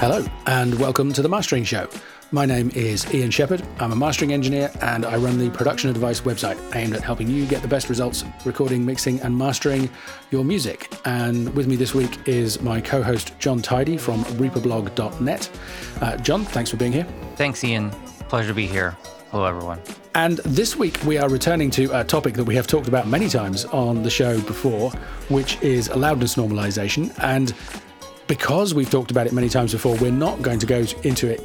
Hello, and welcome to the Mastering Show. My name is Ian Shepherd. I'm a mastering engineer and I run the Production Advice website aimed at helping you get the best results recording, mixing, and mastering your music. And with me this week is my co host, John Tidey from reaperblog.net. Uh, John, thanks for being here. Thanks, Ian. Pleasure to be here. Hello, everyone. And this week we are returning to a topic that we have talked about many times on the show before, which is loudness normalization. And because we've talked about it many times before, we're not going to go into it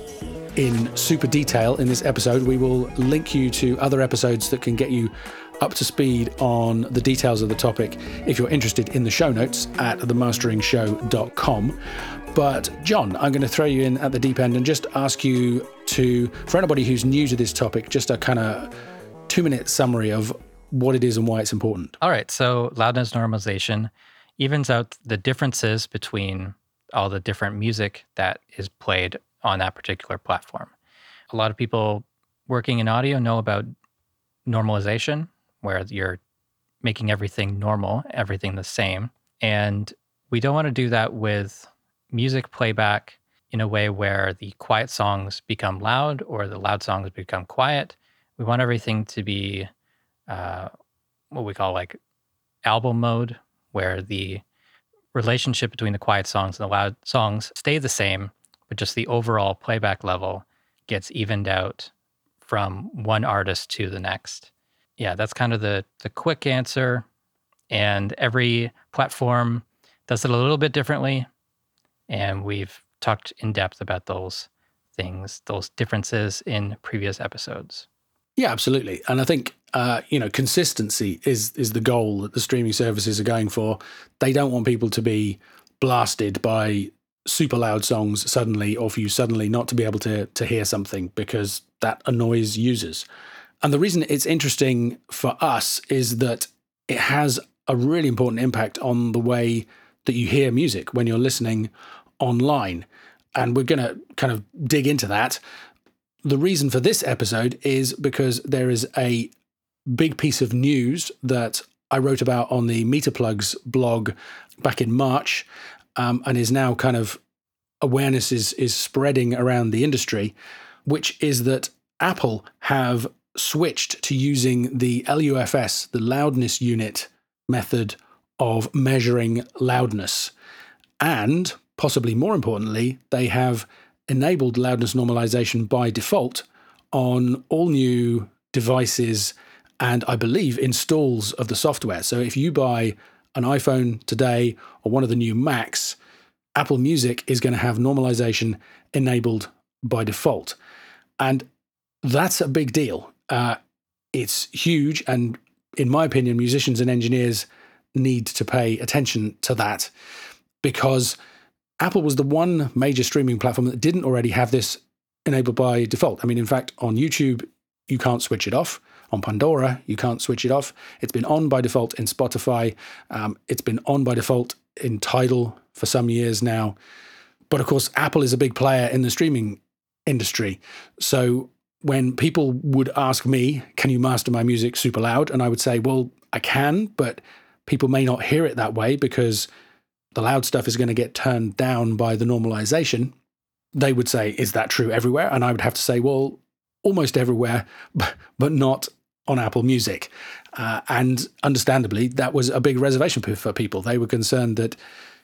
in super detail in this episode. We will link you to other episodes that can get you up to speed on the details of the topic if you're interested in the show notes at themasteringshow.com. But, John, I'm going to throw you in at the deep end and just ask you to, for anybody who's new to this topic, just a kind of two minute summary of what it is and why it's important. All right. So, loudness normalization evens out the differences between all the different music that is played on that particular platform. A lot of people working in audio know about normalization, where you're making everything normal, everything the same. And we don't want to do that with music playback in a way where the quiet songs become loud or the loud songs become quiet. We want everything to be uh, what we call like album mode, where the relationship between the quiet songs and the loud songs stay the same, but just the overall playback level gets evened out from one artist to the next. Yeah, that's kind of the the quick answer. And every platform does it a little bit differently. And we've talked in depth about those things, those differences in previous episodes. Yeah, absolutely. And I think uh, you know consistency is is the goal that the streaming services are going for. They don't want people to be blasted by super loud songs suddenly, or for you suddenly not to be able to to hear something because that annoys users. And the reason it's interesting for us is that it has a really important impact on the way that you hear music when you're listening online. And we're going to kind of dig into that the reason for this episode is because there is a big piece of news that I wrote about on the MeterPlugs blog back in March, um, and is now kind of awareness is is spreading around the industry, which is that Apple have switched to using the LUFS, the loudness unit method of measuring loudness, and possibly more importantly, they have enabled loudness normalization by default on all new devices and I believe installs of the software. So if you buy an iPhone today or one of the new Macs, Apple Music is going to have normalization enabled by default. And that's a big deal. Uh, it's huge. And in my opinion, musicians and engineers need to pay attention to that because Apple was the one major streaming platform that didn't already have this enabled by default. I mean, in fact, on YouTube, you can't switch it off. On Pandora, you can't switch it off. It's been on by default in Spotify. Um, it's been on by default in Tidal for some years now. But of course, Apple is a big player in the streaming industry. So when people would ask me, Can you master my music super loud? And I would say, Well, I can, but people may not hear it that way because the loud stuff is going to get turned down by the normalization, they would say, Is that true everywhere? And I would have to say, Well, almost everywhere, but not on Apple Music. Uh, and understandably, that was a big reservation for people. They were concerned that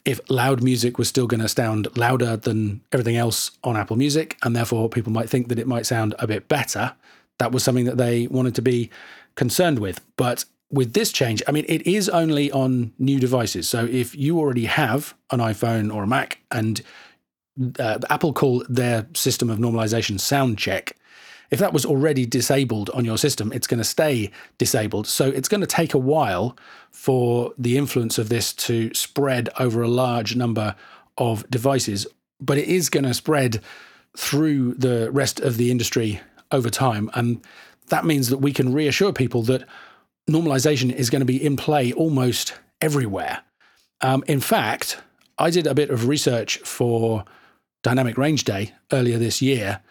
if loud music was still going to sound louder than everything else on Apple Music, and therefore people might think that it might sound a bit better, that was something that they wanted to be concerned with. But with this change, I mean, it is only on new devices. So if you already have an iPhone or a Mac and uh, Apple call their system of normalization sound check, if that was already disabled on your system, it's going to stay disabled. So it's going to take a while for the influence of this to spread over a large number of devices, but it is going to spread through the rest of the industry over time. And that means that we can reassure people that normalization is going to be in play almost everywhere. Um, in fact, I did a bit of research for Dynamic Range Day earlier this year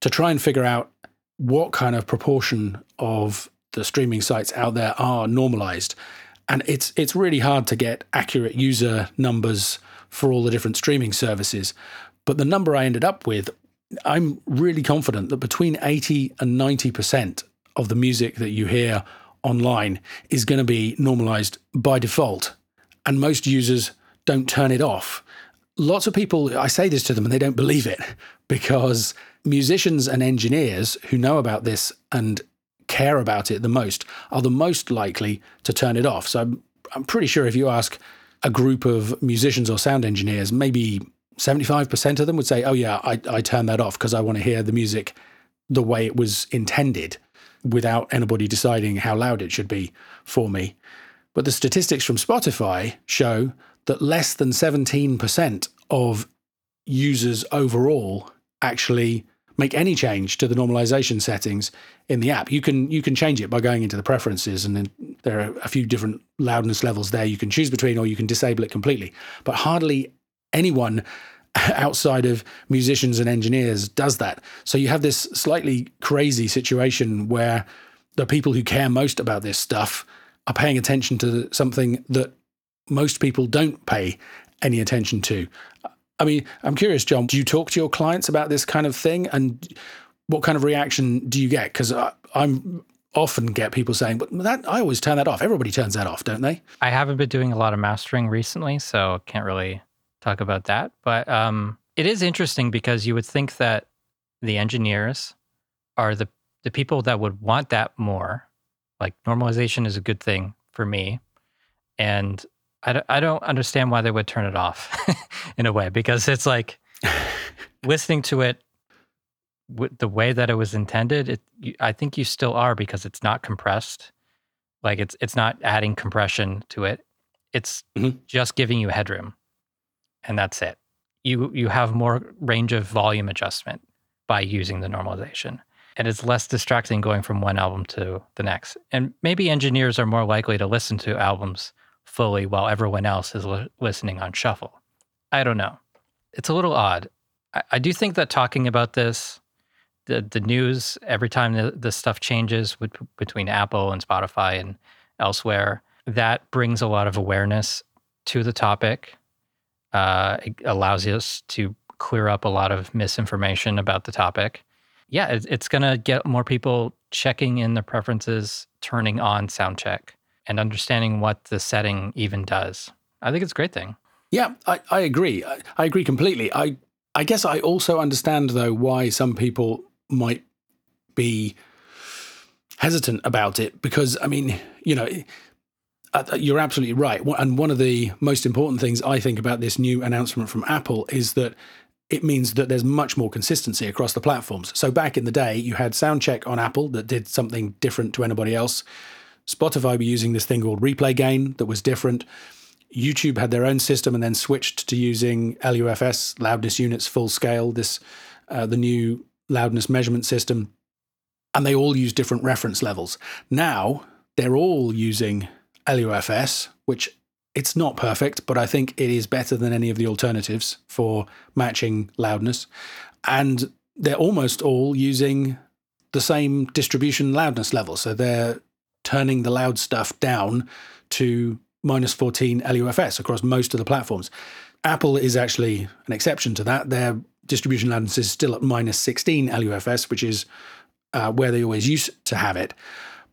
to try and figure out what kind of proportion of the streaming sites out there are normalized. And it's it's really hard to get accurate user numbers for all the different streaming services. But the number I ended up with, I'm really confident that between 80 and 90% of the music that you hear online is going to be normalized by default. And most users don't turn it off. Lots of people, I say this to them and they don't believe it because musicians and engineers who know about this and care about it the most are the most likely to turn it off. So I'm, I'm pretty sure if you ask a group of musicians or sound engineers, maybe 75% of them would say, Oh, yeah, I, I turn that off because I want to hear the music the way it was intended without anybody deciding how loud it should be for me. But the statistics from Spotify show that less than 17% of users overall actually make any change to the normalization settings in the app. You can you can change it by going into the preferences and then there are a few different loudness levels there you can choose between or you can disable it completely. But hardly anyone outside of musicians and engineers does that. So you have this slightly crazy situation where the people who care most about this stuff are paying attention to something that most people don't pay any attention to. I mean, I'm curious, John, do you talk to your clients about this kind of thing? And what kind of reaction do you get? Because I'm often get people saying, but that I always turn that off. Everybody turns that off, don't they? I haven't been doing a lot of mastering recently, so can't really talk about that. But um, it is interesting because you would think that the engineers are the the people that would want that more. Like normalization is a good thing for me, and I don't, I don't understand why they would turn it off in a way because it's like listening to it with the way that it was intended. It, you, I think you still are because it's not compressed. Like it's it's not adding compression to it. It's mm-hmm. just giving you headroom, and that's it. You you have more range of volume adjustment by using the normalization, and it's less distracting going from one album to the next. And maybe engineers are more likely to listen to albums fully while everyone else is li- listening on shuffle. I don't know. It's a little odd. I, I do think that talking about this, the the news every time the, the stuff changes with, between Apple and Spotify and elsewhere, that brings a lot of awareness to the topic. Uh, it allows us to clear up a lot of misinformation about the topic. Yeah, it, it's going to get more people checking in their preferences, turning on sound check and understanding what the setting even does. I think it's a great thing. Yeah, I, I agree. I, I agree completely. I I guess I also understand though why some people might be hesitant about it because I mean, you know, you're absolutely right. And one of the most important things I think about this new announcement from Apple is that it means that there's much more consistency across the platforms. So back in the day, you had Soundcheck on Apple that did something different to anybody else. Spotify were using this thing called replay gain that was different. YouTube had their own system and then switched to using LUFS, loudness units full scale, this uh, the new loudness measurement system. And they all use different reference levels. Now they're all using LUFS, which it's not perfect, but I think it is better than any of the alternatives for matching loudness. And they're almost all using the same distribution loudness level. So they're turning the loud stuff down to minus 14 LUFS across most of the platforms. Apple is actually an exception to that. Their distribution loudness is still at minus 16 LUFS, which is uh, where they always used to have it.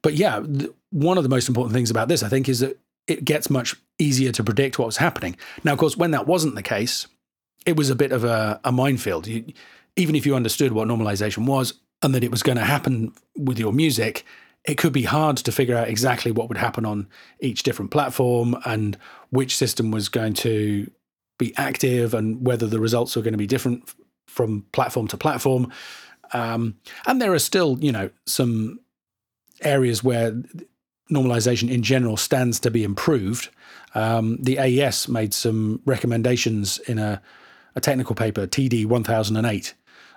But yeah, th- one of the most important things about this, I think, is that it gets much easier to predict what was happening. Now, of course, when that wasn't the case, it was a bit of a, a minefield. You, even if you understood what normalization was and that it was going to happen with your music, it could be hard to figure out exactly what would happen on each different platform and which system was going to be active and whether the results were going to be different from platform to platform. Um, and there are still, you know, some areas where normalization in general stands to be improved. Um, the AES made some recommendations in a, a technical paper, TD 1008,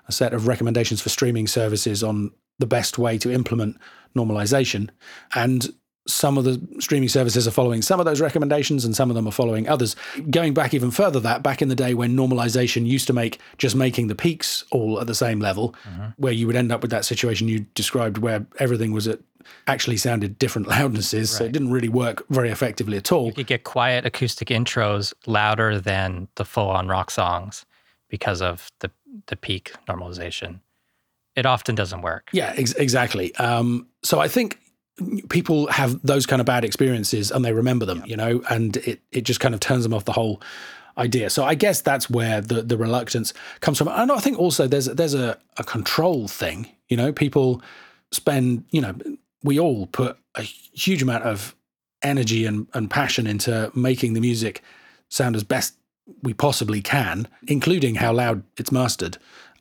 a set of recommendations for streaming services on the best way to implement normalization. And some of the streaming services are following some of those recommendations and some of them are following others. Going back even further, that back in the day when normalization used to make just making the peaks all at the same level, mm-hmm. where you would end up with that situation you described where everything was at actually sounded different loudnesses. Right. So it didn't really work very effectively at all. You could get quiet acoustic intros louder than the full on rock songs because of the the peak normalization. It often doesn't work. Yeah, ex- exactly. Um, so I think people have those kind of bad experiences and they remember them, yeah. you know, and it it just kind of turns them off the whole idea. So I guess that's where the the reluctance comes from. And I think also there's there's a, a control thing. You know, people spend, you know, we all put a huge amount of energy and, and passion into making the music sound as best we possibly can, including how loud it's mastered.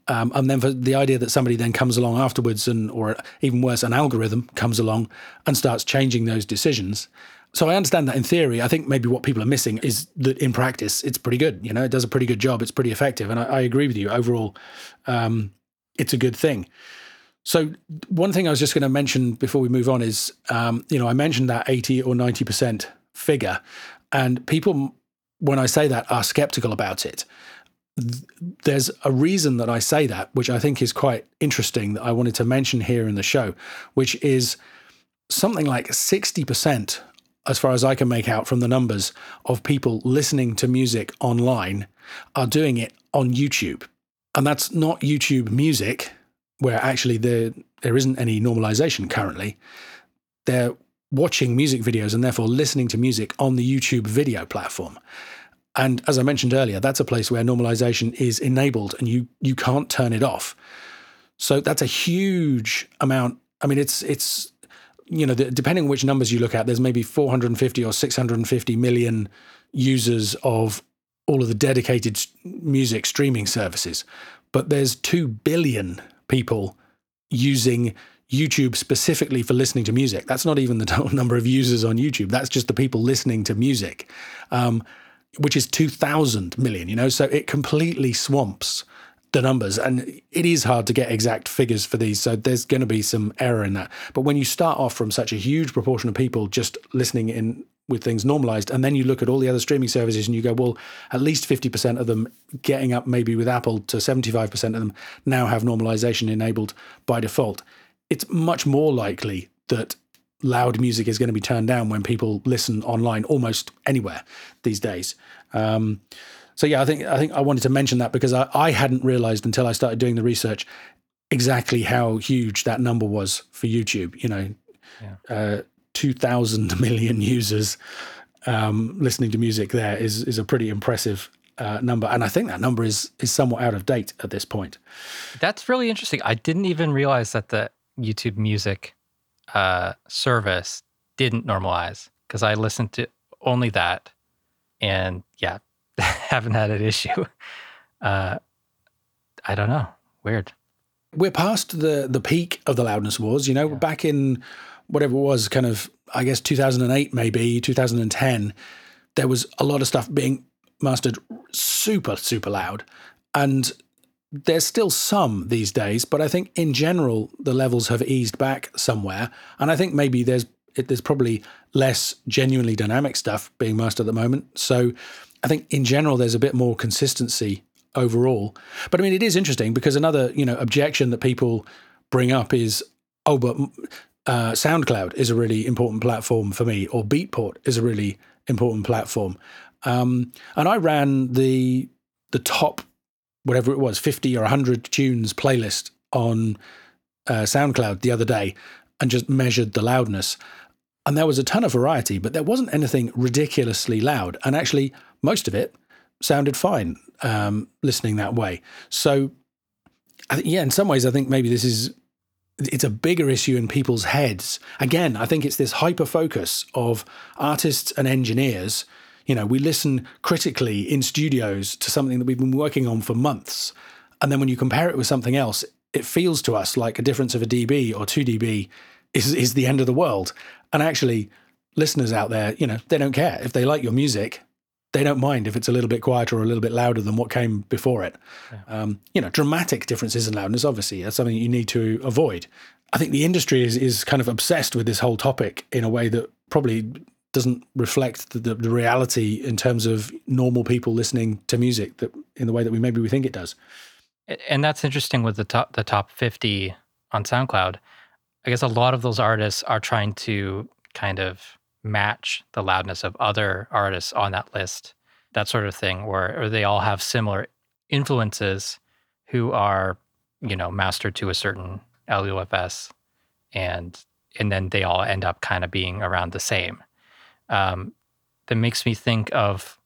Um, and then for the idea that somebody then comes along afterwards and or even worse an algorithm comes along and starts changing those decisions so I understand that in theory. I think maybe what people are missing is that in practice, it's pretty good. You know, it does a pretty good job. It's pretty effective, and I, I agree with you. Overall, um, it's a good thing. So one thing I was just going to mention before we move on is, um, you know, I mentioned that eighty or ninety percent figure, and people, when I say that, are skeptical about it. There's a reason that I say that, which I think is quite interesting that I wanted to mention here in the show, which is something like 60% as far as I can make out from the numbers of people listening to music online, are doing it on YouTube. And that's not YouTube music, where actually there, there isn't any normalization currently. They're watching music videos and therefore listening to music on the YouTube video platform. And as I mentioned earlier, that's a place where normalization is enabled and you you can't turn it off. So that's a huge amount. I mean, it's it's you know, depending on which numbers you look at, there's maybe 450 or 650 million users of all of the dedicated music streaming services, but there's 2 billion people using YouTube specifically for listening to music. That's not even the total number of users on YouTube. That's just the people listening to music, um, which is 2,000 million, you know? So it completely swamps the numbers and it is hard to get exact figures for these so there's going to be some error in that but when you start off from such a huge proportion of people just listening in with things normalized and then you look at all the other streaming services and you go well at least 50% of them getting up maybe with apple to 75% of them now have normalization enabled by default it's much more likely that loud music is going to be turned down when people listen online almost anywhere these days um, so yeah, I think I think I wanted to mention that because I, I hadn't realized until I started doing the research exactly how huge that number was for YouTube. You know, yeah. uh, two thousand million users um, listening to music there is is a pretty impressive uh, number, and I think that number is is somewhat out of date at this point. That's really interesting. I didn't even realize that the YouTube Music uh, service didn't normalize because I listened to only that, and yeah, haven't had an issue. Uh, I don't know. Weird. We're past the the peak of the loudness wars. You know, yeah. back in whatever it was, kind of I guess 2008, maybe 2010. There was a lot of stuff being mastered super super loud, and there's still some these days. But I think in general the levels have eased back somewhere, and I think maybe there's it, there's probably less genuinely dynamic stuff being mastered at the moment. So I think in general there's a bit more consistency overall. But I mean, it is interesting because another you know objection that people bring up is, oh, but uh, SoundCloud is a really important platform for me, or Beatport is a really important platform. Um, and I ran the the top whatever it was, fifty or hundred tunes playlist on uh, SoundCloud the other day, and just measured the loudness. And there was a ton of variety, but there wasn't anything ridiculously loud. And actually, most of it sounded fine um, listening that way. So, I yeah, in some ways, I think maybe this is it's a bigger issue in people's heads. Again, I think it's this hyper focus of artists and engineers. You know, we listen critically in studios to something that we've been working on for months. And then when you compare it with something else, it feels to us like a difference of a dB or 2 dB is, is the end of the world. And actually, listeners out there, you know, they don't care. If they like your music, they don't mind if it's a little bit quieter or a little bit louder than what came before it. Yeah. Um, you know, dramatic differences in loudness, obviously, that's something you need to avoid. I think the industry is is kind of obsessed with this whole topic in a way that probably doesn't reflect the, the, the reality in terms of normal people listening to music that in the way that we maybe we think it does. And that's interesting with the top the top 50 on SoundCloud. I guess a lot of those artists are trying to kind of match the loudness of other artists on that list, that sort of thing, where or they all have similar influences who are, you know, mastered to a certain LUFS and and then they all end up kind of being around the same. Um, that makes me think of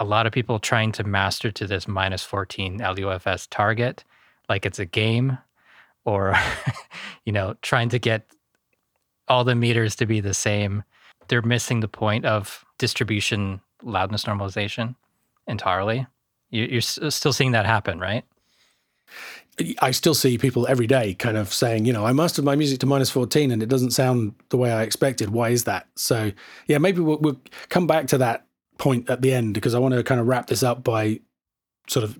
a lot of people trying to master to this minus 14 LUFS target like it's a game or you know trying to get all the meters to be the same they're missing the point of distribution loudness normalization entirely you're still seeing that happen right I still see people every day kind of saying, you know, I mastered my music to minus 14 and it doesn't sound the way I expected. Why is that? So, yeah, maybe we'll, we'll come back to that point at the end because I want to kind of wrap this up by sort of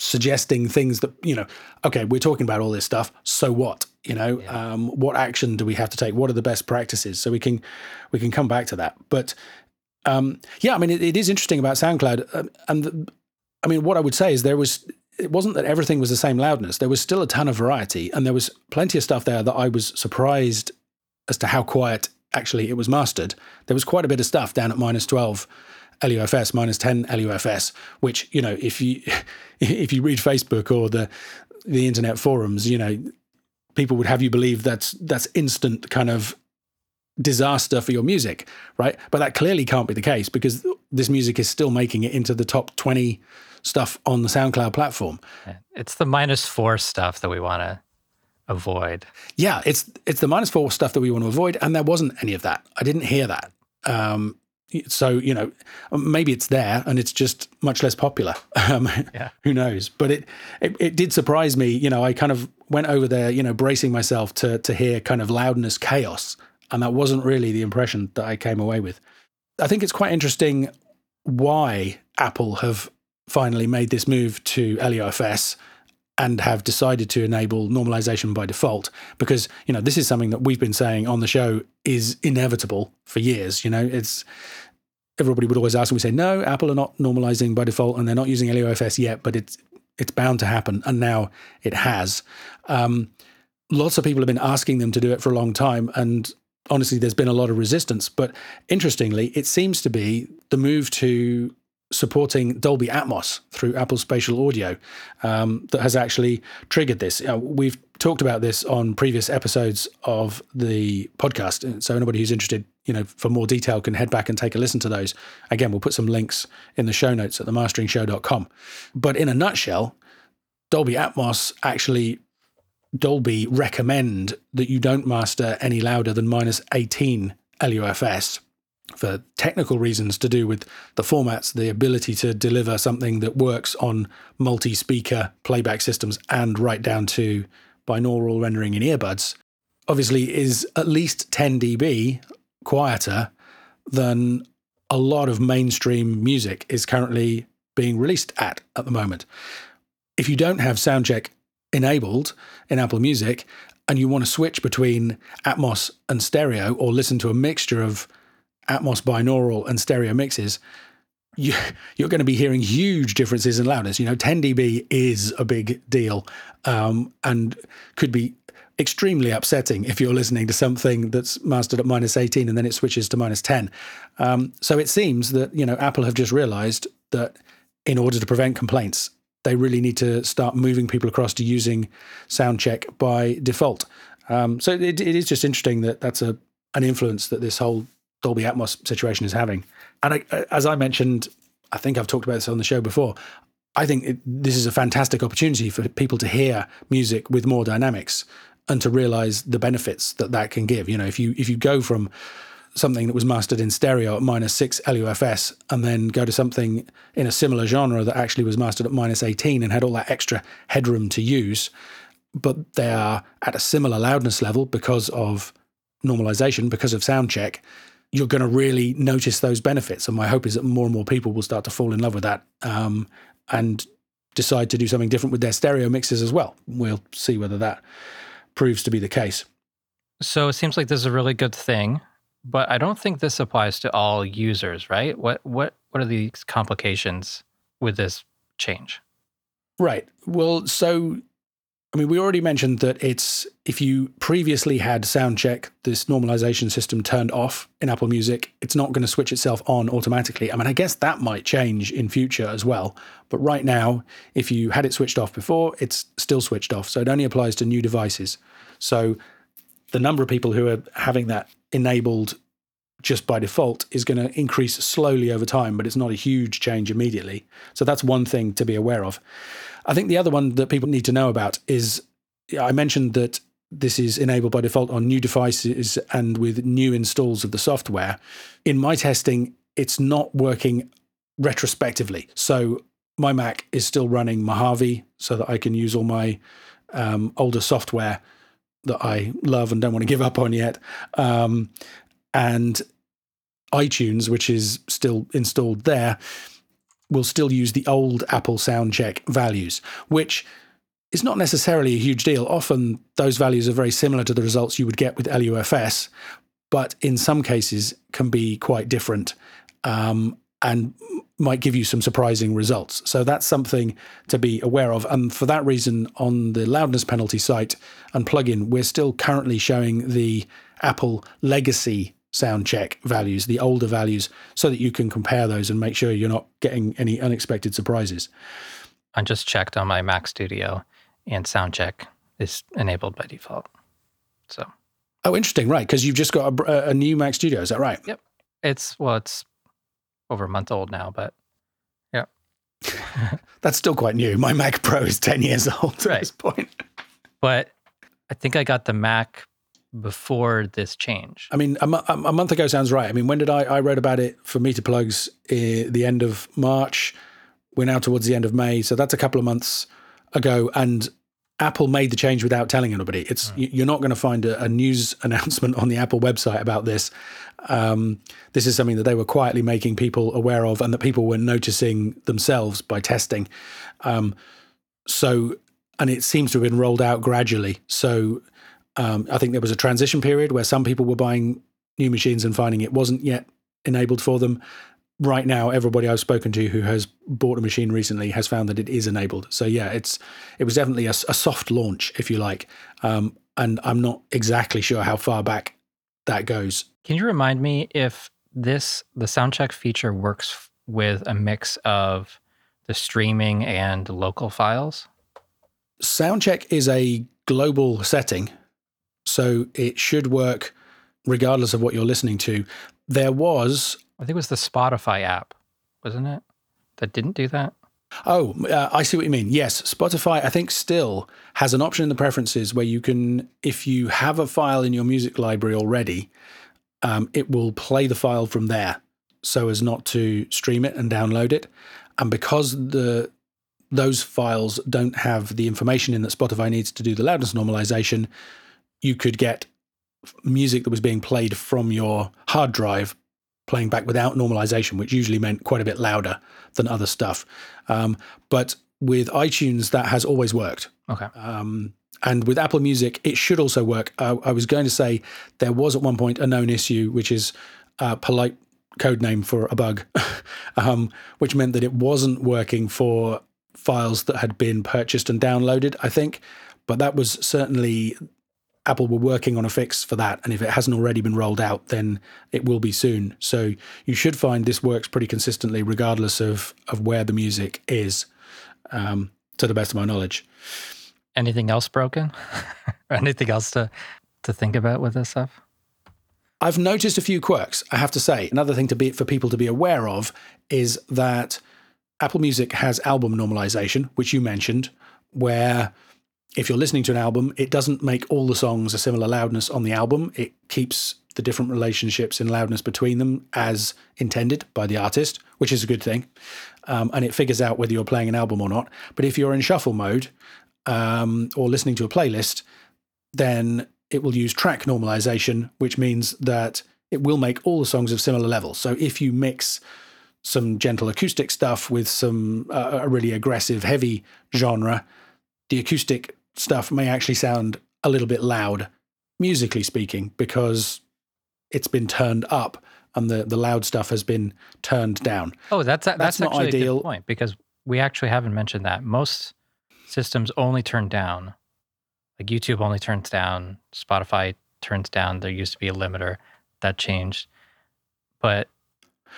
suggesting things that, you know, okay, we're talking about all this stuff. So what? You know, yeah. um, what action do we have to take? What are the best practices? So we can we can come back to that. But um, yeah, I mean, it, it is interesting about SoundCloud, uh, and the, I mean, what I would say is there was it wasn't that everything was the same loudness. There was still a ton of variety, and there was plenty of stuff there that I was surprised as to how quiet actually it was mastered. There was quite a bit of stuff down at minus twelve LUFS, minus ten LUFS, which you know if you if you read Facebook or the the internet forums, you know people would have you believe that's that's instant kind of disaster for your music, right? But that clearly can't be the case because this music is still making it into the top 20 stuff on the SoundCloud platform. It's the minus four stuff that we want to avoid. Yeah, it's it's the minus four stuff that we want to avoid, and there wasn't any of that. I didn't hear that. Um, so you know, maybe it's there and it's just much less popular. Um, yeah. Who knows? But it, it it did surprise me. You know, I kind of went over there, you know, bracing myself to to hear kind of loudness chaos, and that wasn't really the impression that I came away with. I think it's quite interesting why Apple have finally made this move to LUFS and have decided to enable normalization by default because you know this is something that we've been saying on the show is inevitable for years you know it's everybody would always ask and we say no apple are not normalizing by default and they're not using LUFS yet but it's it's bound to happen and now it has um, lots of people have been asking them to do it for a long time and honestly there's been a lot of resistance but interestingly it seems to be the move to supporting Dolby Atmos through Apple Spatial Audio um, that has actually triggered this. Uh, we've talked about this on previous episodes of the podcast. So anybody who's interested, you know, for more detail can head back and take a listen to those. Again, we'll put some links in the show notes at themasteringshow.com. But in a nutshell, Dolby Atmos actually Dolby recommend that you don't master any louder than minus 18 LUFS for technical reasons to do with the formats, the ability to deliver something that works on multi speaker playback systems and right down to binaural rendering in earbuds, obviously is at least 10 dB quieter than a lot of mainstream music is currently being released at at the moment. If you don't have soundcheck enabled in Apple Music and you want to switch between Atmos and stereo or listen to a mixture of Atmos binaural and stereo mixes, you, are going to be hearing huge differences in loudness. You know, 10 dB is a big deal um, and could be extremely upsetting if you're listening to something that's mastered at minus 18 and then it switches to minus 10. Um, so it seems that, you know, Apple have just realized that in order to prevent complaints, they really need to start moving people across to using SoundCheck by default. Um, so it, it is just interesting that that's a an influence that this whole Dolby Atmos situation is having. And I, as I mentioned, I think I've talked about this on the show before. I think it, this is a fantastic opportunity for people to hear music with more dynamics and to realize the benefits that that can give. You know, if you if you go from something that was mastered in stereo at minus six LUFS and then go to something in a similar genre that actually was mastered at minus 18 and had all that extra headroom to use, but they are at a similar loudness level because of normalization, because of sound check, you're going to really notice those benefits. And my hope is that more and more people will start to fall in love with that um, and decide to do something different with their stereo mixes as well. We'll see whether that proves to be the case. So it seems like this is a really good thing, but I don't think this applies to all users, right? What what what are the complications with this change? Right. Well, so I mean, we already mentioned that it's if you previously had Soundcheck, this normalization system turned off in Apple Music, it's not going to switch itself on automatically. I mean, I guess that might change in future as well. But right now, if you had it switched off before, it's still switched off. So it only applies to new devices. So the number of people who are having that enabled just by default is going to increase slowly over time, but it's not a huge change immediately. So that's one thing to be aware of. I think the other one that people need to know about is I mentioned that this is enabled by default on new devices and with new installs of the software. In my testing, it's not working retrospectively. So my Mac is still running Mojave so that I can use all my um, older software that I love and don't want to give up on yet. Um, and iTunes, which is still installed there, will still use the old Apple Soundcheck values, which is not necessarily a huge deal. Often those values are very similar to the results you would get with LUFS, but in some cases can be quite different um, and might give you some surprising results. So that's something to be aware of. And for that reason, on the loudness penalty site and plugin, we're still currently showing the Apple legacy Soundcheck values, the older values, so that you can compare those and make sure you're not getting any unexpected surprises. I just checked on my Mac Studio and Soundcheck is enabled by default. So, oh, interesting, right? Because you've just got a, a, new Mac Studio, is that right? Yep. It's well, it's over a month old now, but yeah, that's still quite new. My Mac Pro is ten years old at right. this point. But I think I got the Mac before this change? I mean, a, a, month ago sounds right. I mean, when did I? I wrote about it for Meter Plugs at the end of March. We're now towards the end of May, so that's a couple of months ago. And Apple made the change without telling anybody. It's mm. you're not going to find a, a, news announcement on the Apple website about this. Um, this is something that they were quietly making people aware of, and that people were noticing themselves by testing. Um, so, and it seems to have been rolled out gradually. So um, I think there was a transition period where some people were buying new machines and finding it wasn't yet enabled for them. Right now, everybody I've spoken to who has bought a machine recently has found that it is enabled. So yeah, it's it was definitely a, a soft launch, if you like. Um, and I'm not exactly sure how far back that goes. Can you remind me if this the Soundcheck feature works with a mix of the streaming and local files? Soundcheck is a global setting so it should work regardless of what you're listening to. There was. I think it was the Spotify app, wasn't it? That didn't do that? Oh, uh, I see what you mean. Yes, Spotify, I think, still has an option in the preferences where you can, if you have a file in your music library already, um, it will play the file from there so as not to stream it and download it. And because the those files don't have the information in that Spotify needs to do the loudness normalization, you could get music that was being played from your hard drive playing back without normalization, which usually meant quite a bit louder than other stuff. Um, but with iTunes, that has always worked. Okay. Um, and with Apple Music, it should also work. I, I, was going to say there was at one point a known issue, which is a polite code name for a bug, um, which meant that it wasn't working for files that had been purchased and downloaded, I think. But that was certainly Apple were working on a fix for that. And if it hasn't already been rolled out, then it will be soon. So you should find this works pretty consistently, regardless of, of where the music is, um, to the best of my knowledge. Anything else broken? or anything else to, to think about with this stuff? I've noticed a few quirks, I have to say. Another thing to be for people to be aware of is that Apple Music has album normalization, which you mentioned, where if you're listening to an album, it doesn't make all the songs a similar loudness on the album. It keeps the different relationships in loudness between them as intended by the artist, which is a good thing. Um, and it figures out whether you're playing an album or not. But if you're in shuffle mode um, or listening to a playlist, then it will use track normalization, which means that it will make all the songs of similar level. So if you mix some gentle acoustic stuff with some uh, a really aggressive heavy genre, the acoustic stuff may actually sound a little bit loud, musically speaking, because it's been turned up and the, the loud stuff has been turned down. Oh, that's that's, that's not ideal. point because we actually haven't mentioned that most systems only turn down Like YouTube only turns down, Spotify turns down. There used to be a limiter that changed. But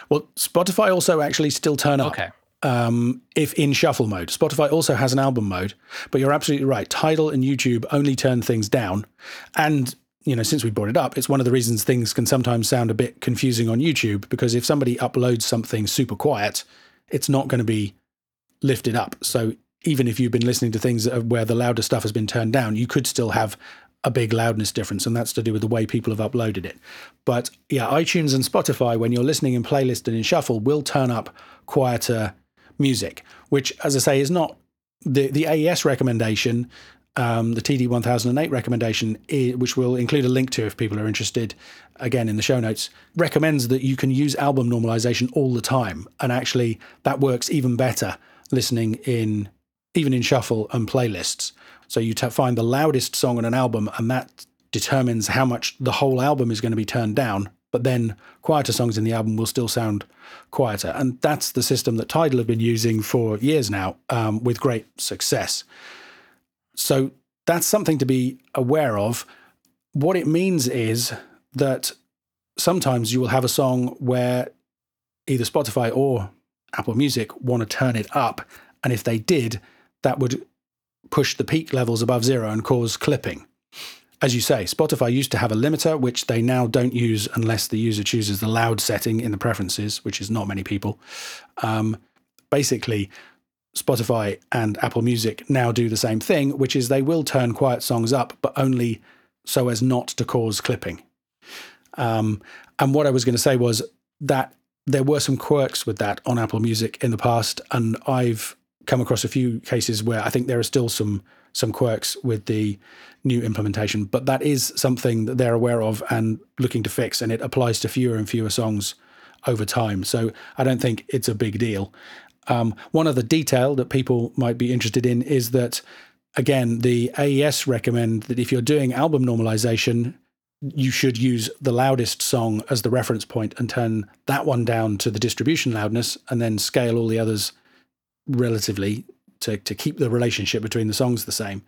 well, Spotify also actually still turn up. Okay. Um, if in shuffle mode, Spotify also has an album mode, but you're absolutely right. Tidal and YouTube only turn things down, and you know, since we brought it up, it's one of the reasons things can sometimes sound a bit confusing on YouTube because if somebody uploads something super quiet, it's not going to be lifted up. So even if you've been listening to things where the louder stuff has been turned down, you could still have a big loudness difference, and that's to do with the way people have uploaded it. But yeah, iTunes and Spotify, when you're listening in playlist and in shuffle, will turn up quieter music, which, as I say, is not the the AES recommendation. Um, the TD 1008 recommendation, which we'll include a link to if people are interested, again in the show notes, recommends that you can use album normalization all the time. And actually, that works even better listening in even in shuffle and playlists. So you t- find the loudest song on an album, and that determines how much the whole album is going to be turned down. But then quieter songs in the album will still sound quieter. And that's the system that Tidal have been using for years now um, with great success. So that's something to be aware of. What it means is that sometimes you will have a song where either Spotify or Apple Music want to turn it up. And if they did, that would push the peak levels above zero and cause clipping. As you say, Spotify used to have a limiter, which they now don't use unless the user chooses the loud setting in the preferences, which is not many people. Um, basically, Spotify and Apple Music now do the same thing, which is they will turn quiet songs up, but only so as not to cause clipping. Um, and what I was going to say was that there were some quirks with that on Apple Music in the past, and I've come across a few cases where I think there are still some some quirks with the new implementation, but that is something that they're aware of and looking to fix, and it applies to fewer and fewer songs over time. So I don't think it's a big deal. Um, one other detail that people might be interested in is that, again, the AES recommend that if you're doing album normalization, you should use the loudest song as the reference point and turn that one down to the distribution loudness and then scale all the others relatively to, to keep the relationship between the songs the same.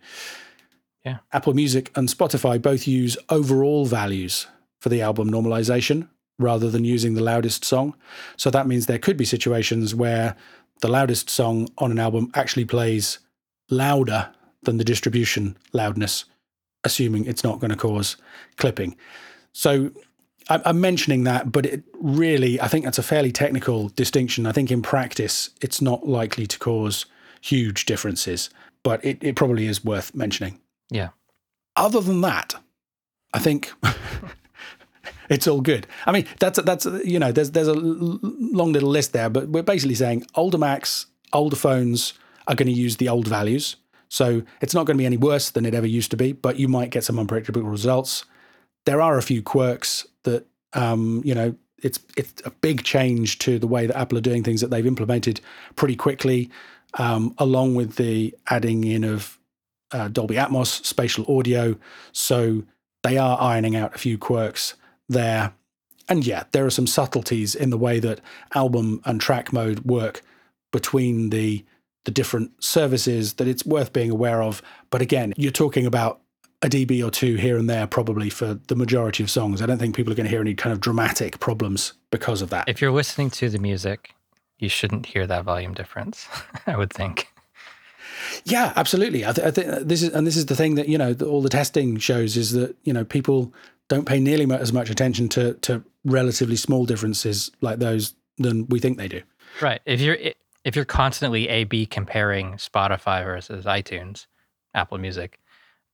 Yeah. Apple Music and Spotify both use overall values for the album normalization rather than using the loudest song. So that means there could be situations where the loudest song on an album actually plays louder than the distribution loudness, assuming it's not going to cause clipping. So I'm mentioning that, but it really, I think that's a fairly technical distinction. I think in practice, it's not likely to cause huge differences, but it, it probably is worth mentioning. Yeah. Other than that, I think it's all good. I mean, that's that's you know, there's there's a long little list there, but we're basically saying older Macs, older phones are going to use the old values. So it's not going to be any worse than it ever used to be, but you might get some unpredictable results. There are a few quirks that um, you know it's it's a big change to the way that Apple are doing things that they've implemented pretty quickly, um, along with the adding in of uh, Dolby Atmos spatial audio. So they are ironing out a few quirks there. And yeah, there are some subtleties in the way that album and track mode work between the the different services that it's worth being aware of. But again, you're talking about a dB or two here and there, probably for the majority of songs. I don't think people are going to hear any kind of dramatic problems because of that. If you're listening to the music, you shouldn't hear that volume difference. I would think. Yeah, absolutely. I, th- I think this is, and this is the thing that you know the, all the testing shows is that you know people don't pay nearly as much attention to to relatively small differences like those than we think they do. Right. If you're if you're constantly A B comparing Spotify versus iTunes, Apple Music,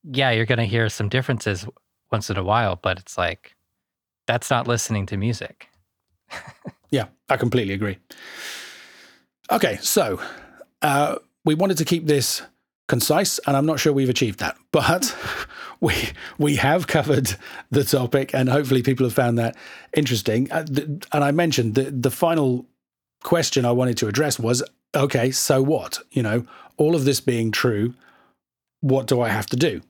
yeah, you're going to hear some differences once in a while, but it's like that's not listening to music. yeah, I completely agree. Okay, so uh, we wanted to keep this concise, and I'm not sure we've achieved that, but we we have covered the topic, and hopefully people have found that interesting. Uh, and I mentioned the the final question I wanted to address was, okay, so what? You know, all of this being true, what do I have to do?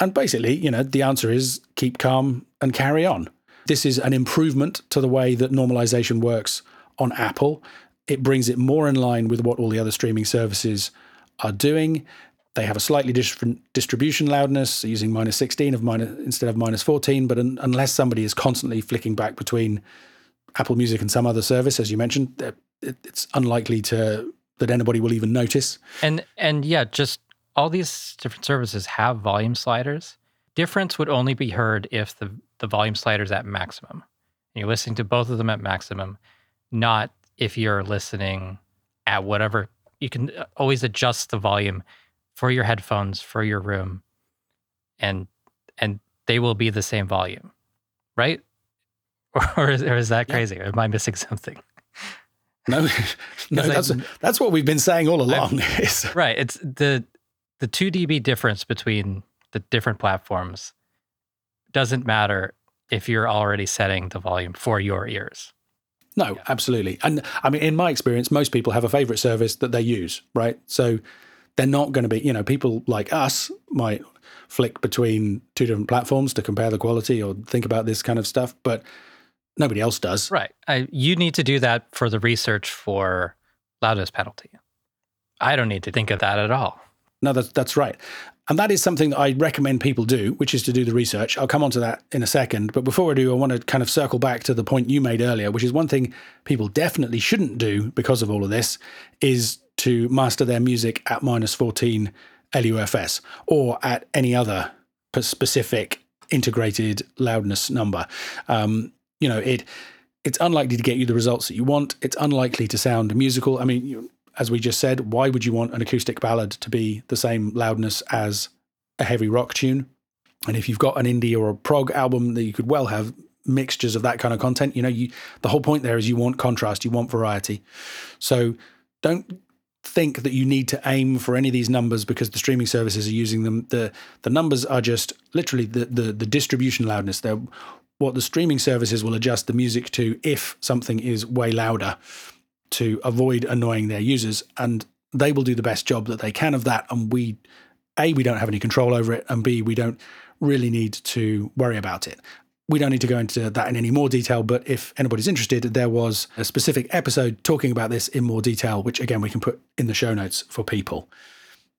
And basically, you know, the answer is keep calm and carry on. This is an improvement to the way that normalization works on Apple. It brings it more in line with what all the other streaming services are doing. they have a slightly different distribution loudness, using minus 16 of minus instead of minus 14. But un, unless somebody is constantly flicking back between Apple Music and some other service, as you mentioned, it, it's unlikely to that anybody will even notice. And and yeah, just all these different services have volume sliders. Difference would only be heard if the the volume slider is at maximum. And you're listening to both of them at maximum, not if you're listening at whatever. You can uh, always adjust the volume for your headphones for your room, and and they will be the same volume, right? Or is, or is that crazy? Yeah. Am I missing something? No, no, that's I, that's what we've been saying all along. is right. It's the the two dB difference between the different platforms doesn't matter if you're already setting the volume for your ears. No, yeah. absolutely. And I mean, in my experience, most people have a favorite service that they use, right? So they're not going to be, you know, people like us might flick between two different platforms to compare the quality or think about this kind of stuff, but nobody else does. Right. I, you need to do that for the research for loudness penalty. I don't need to think of that at all. No, that's that's right. And that is something that I recommend people do, which is to do the research. I'll come on to that in a second. But before I do, I want to kind of circle back to the point you made earlier, which is one thing people definitely shouldn't do because of all of this is to master their music at minus 14 LUFS or at any other specific integrated loudness number. Um, you know, it it's unlikely to get you the results that you want. It's unlikely to sound musical. I mean, you, as we just said, why would you want an acoustic ballad to be the same loudness as a heavy rock tune? And if you've got an indie or a prog album that you could well have mixtures of that kind of content, you know, you the whole point there is you want contrast, you want variety. So don't think that you need to aim for any of these numbers because the streaming services are using them. The the numbers are just literally the the, the distribution loudness. They're what the streaming services will adjust the music to if something is way louder to avoid annoying their users. And they will do the best job that they can of that. And we, A, we don't have any control over it. And B, we don't really need to worry about it. We don't need to go into that in any more detail, but if anybody's interested, there was a specific episode talking about this in more detail, which again, we can put in the show notes for people.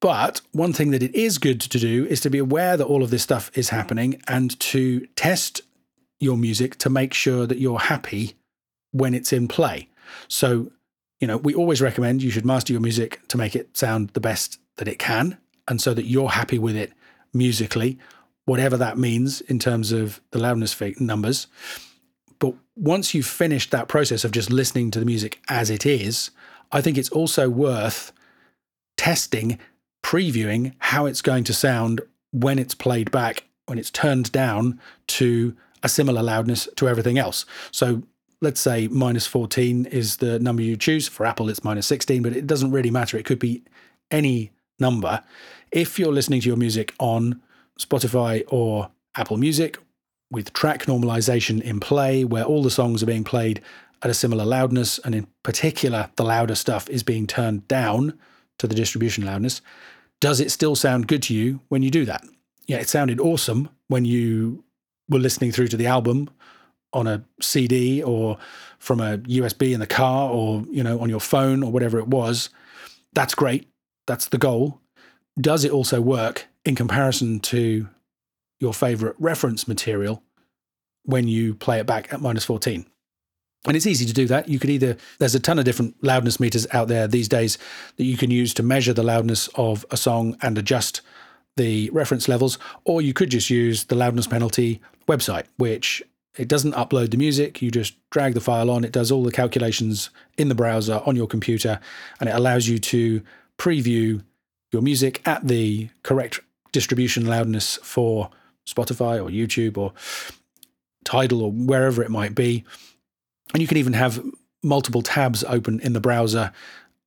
But one thing that it is good to do is to be aware that all of this stuff is happening and to test your music to make sure that you're happy when it's in play. So you know, we always recommend you should master your music to make it sound the best that it can, and so that you're happy with it musically, whatever that means in terms of the loudness numbers. But once you've finished that process of just listening to the music as it is, I think it's also worth testing, previewing how it's going to sound when it's played back, when it's turned down to a similar loudness to everything else. So let's say minus 14 is the number you choose. For Apple, it's minus 16, but it doesn't really matter. It could be any number. If you're listening to your music on Spotify or Apple Music with track normalization in play, where all the songs are being played at a similar loudness, and in particular, the louder stuff is being turned down to the distribution loudness, does it still sound good to you when you do that? Yeah, it sounded awesome when you were listening through to the album on a CD or from a USB in the car or, you know, on your phone or whatever it was, that's great. That's the goal. Does it also work in comparison to your favorite reference material when you play it back at minus 14? And it's easy to do that. You could either, there's a ton of different loudness meters out there these days that you can use to measure the loudness of a song and adjust the reference levels, or you could just use the loudness penalty website, which it doesn't upload the music. You just drag the file on. It does all the calculations in the browser on your computer, and it allows you to preview your music at the correct distribution loudness for Spotify or YouTube or Tidal or wherever it might be. And you can even have multiple tabs open in the browser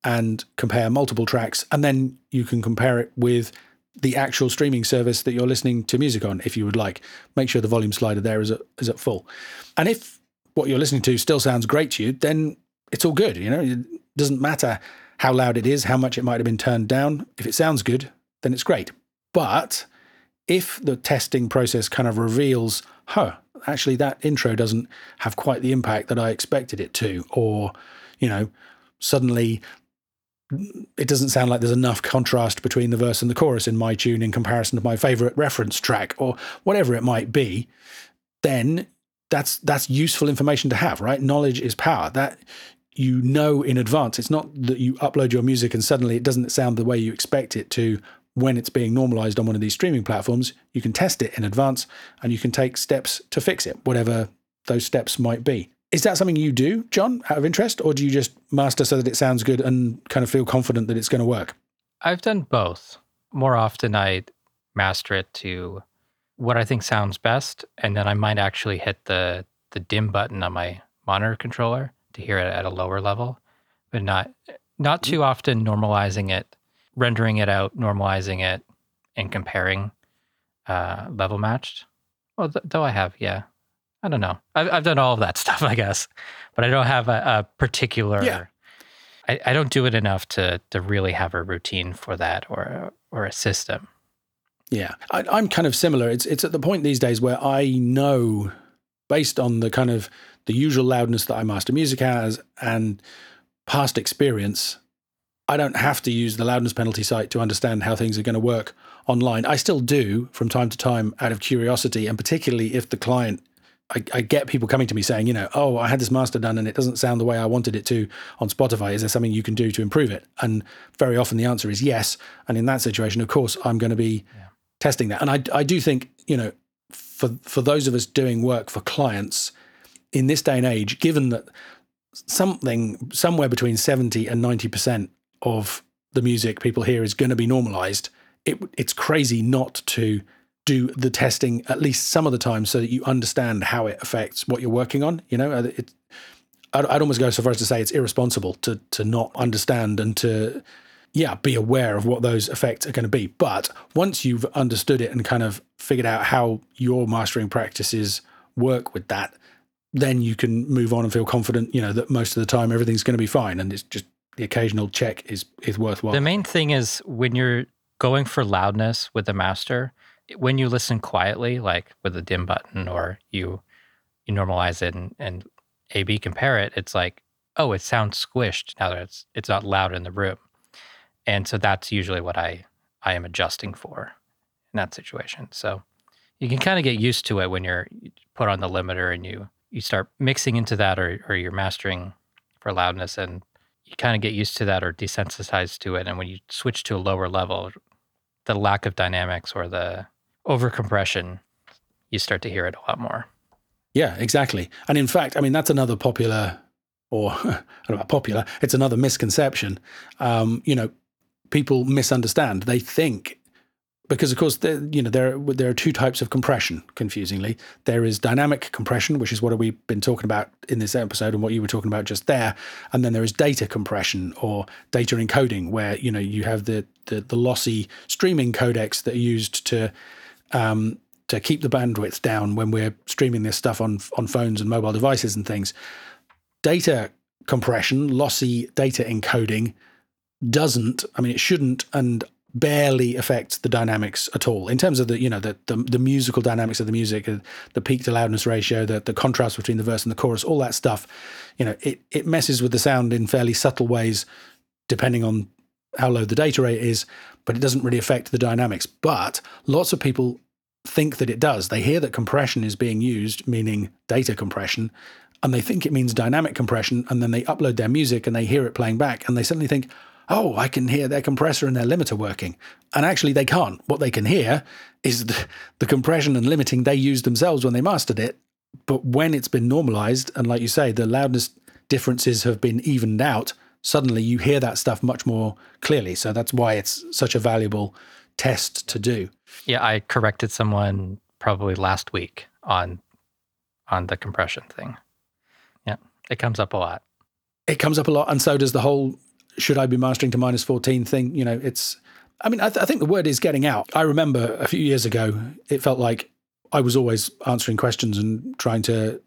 and compare multiple tracks. And then you can compare it with the actual streaming service that you're listening to music on if you would like. Make sure the volume slider there is at, is at full. And if what you're listening to still sounds great to you, then it's all good. You know, it doesn't matter how loud it is, how much it might have been turned down. If it sounds good, then it's great. But if the testing process kind of reveals, huh, actually that intro doesn't have quite the impact that I expected it to, or, you know, suddenly it doesn't sound like there's enough contrast between the verse and the chorus in my tune in comparison to my favorite reference track or whatever it might be, then that's that's useful information to have, right? Knowledge is power. That you know in advance. It's not that you upload your music and suddenly it doesn't sound the way you expect it to when it's being normalized on one of these streaming platforms. You can test it in advance and you can take steps to fix it, whatever those steps might be. Is that something you do, Jon, out of interest, or do you just master so that it sounds good and kind of feel confident that it's going to work? I've done both. More often, I master it to what I think sounds best, and then I might actually hit the the dim button on my monitor controller to hear it at a lower level, but not not too often normalizing it, rendering it out, normalizing it, and comparing uh, level matched. Well, th- though I have, yeah, I don't know. I've, I've done all of that stuff, I guess, but I don't have a, a particular. Yeah. I, I don't do it enough to to really have a routine for that or or a system. Yeah, I, I'm kind of similar. It's it's at the point these days where I know, based on the kind of the usual loudness that I master music has and past experience, I don't have to use the loudness penalty site to understand how things are going to work online. I still do from time to time out of curiosity, and particularly if the client I, I, get people coming to me saying, you know, oh, I had this master done and it doesn't sound the way I wanted it to on Spotify. Is there something you can do to improve it? And very often the answer is yes. And in that situation, of course, I'm going to be yeah. testing that. And I, I do think, you know, for for those of us doing work for clients in this day and age, given that something somewhere between 70 and 90% of the music people hear is going to be normalized, it, it's crazy not to do the testing at least some of the time so that you understand how it affects what you're working on. You know, uh, it, I'd, I'd almost go so far as to say it's irresponsible to to not understand and to yeah be aware of what those effects are going to be. But once you've understood it and kind of figured out how your mastering practices work with that, then you can move on and feel confident. You know that most of the time everything's going to be fine, and it's just the occasional check is is worthwhile. The main thing is when you're going for loudness with the master when you listen quietly, like with the dim button, or you you normalize it and, and A B compare it, it's like, oh, it sounds squished now that it's it's not loud in the room. And so that's usually what I I am adjusting for in that situation. So you can kind of get used to it when you're put on the limiter and you you start mixing into that or or you're mastering for loudness and you kind of get used to that or desensitized to it. And when you switch to a lower level, the lack of dynamics or the over compression, you start to hear it a lot more. Yeah, exactly. And in fact, I mean, that's another popular, or popular, it's another misconception. Um, you know, people misunderstand. They think because of course you know there there are two types of compression confusingly there is dynamic compression which is what we've been talking about in this episode and what you were talking about just there and then there is data compression or data encoding where you know you have the the, the lossy streaming codecs that are used to um, to keep the bandwidth down when we're streaming this stuff on on phones and mobile devices and things. Data compression, lossy data encoding doesn't, I mean, it shouldn't and barely affects the dynamics at all in terms of the, you know, the the, the musical dynamics of the music, uh, the peak to loudness ratio, the, the contrast between the verse and the chorus, all that stuff. You know, it, it messes with the sound in fairly subtle ways depending on how low the data rate is, but it doesn't really affect the dynamics. But lots of people think that it does. They hear that compression is being used, meaning data compression, and they think it means dynamic compression. And then they upload their music and they hear it playing back, and they suddenly think, oh, I can hear their compressor and their limiter working. And actually, they can't. What they can hear is the, the compression and limiting they used themselves when they mastered it. But when it's been normalized, and like you say, the loudness differences have been evened out, suddenly you hear that stuff much more clearly. So that's why it's such a valuable test to do. Yeah, I corrected someone probably last week on on the compression thing. Yeah, it comes up a lot. It comes up a lot, and so does the whole "should I be mastering to minus fourteen thing." You know, it's. I mean, I, th- I think the word is getting out. I remember a few years ago, it felt like I was always answering questions and trying to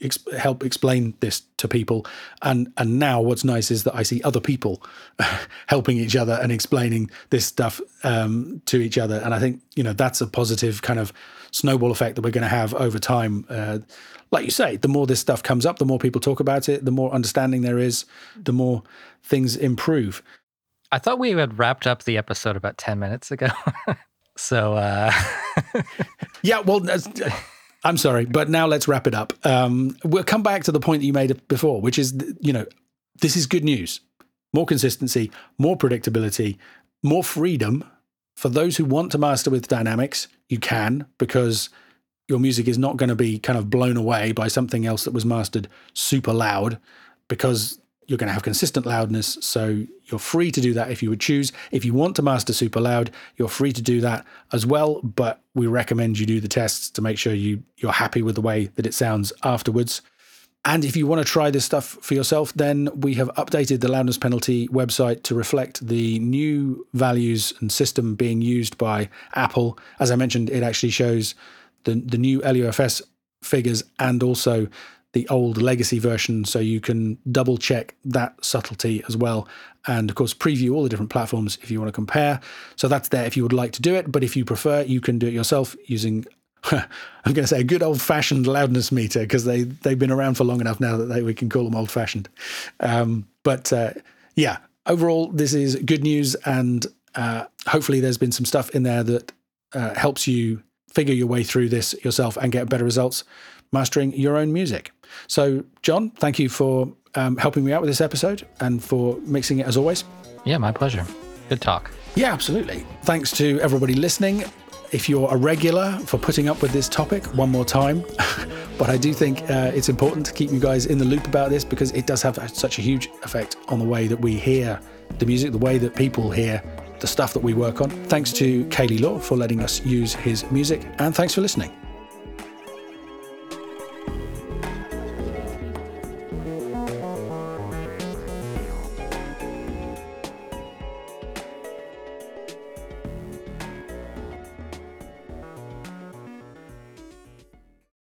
ex- help explain this to people. And and now what's nice is that I see other people helping each other and explaining this stuff um, to each other. And I think you know that's a positive kind of snowball effect that we're going to have over time. Uh, like you say, the more this stuff comes up, the more people talk about it, the more understanding there is, the more things improve. I thought we had wrapped up the episode about 10 minutes ago. so, uh... yeah, well, I'm sorry, but now let's wrap it up. Um, we'll come back to the point that you made before, which is, you know, this is good news. More consistency, more predictability, more freedom. For those who want to master with dynamics, you can because your music is not going to be kind of blown away by something else that was mastered super loud because you're going to have consistent loudness. So you're free to do that if you would choose. If you want to master super loud, you're free to do that as well. But we recommend you do the tests to make sure you you're happy with the way that it sounds afterwards. And if you want to try this stuff for yourself, then we have updated the loudness penalty website to reflect the new values and system being used by Apple. As I mentioned, it actually shows the, the new LUFS figures and also the old legacy version so you can double check that subtlety as well and of course preview all the different platforms if you want to compare so that's there if you would like to do it but if you prefer you can do it yourself using I'm going to say a good old fashioned loudness meter because they they've been around for long enough now that they, we can call them old fashioned. Um, but uh, yeah, overall this is good news, and uh, hopefully there's been some stuff in there that uh, helps you figure your way through this yourself and get better results mastering your own music. So, Jon, thank you for um, helping me out with this episode and for mixing it as always. Yeah, my pleasure. Good talk. Yeah, absolutely. Thanks to everybody listening. If you're a regular for putting up with this topic one more time, but I do think uh, it's important to keep you guys in the loop about this because it does have such a huge effect on the way that we hear the music, the way that people hear the stuff that we work on. Thanks to Kaylee Law for letting us use his music, and thanks for listening.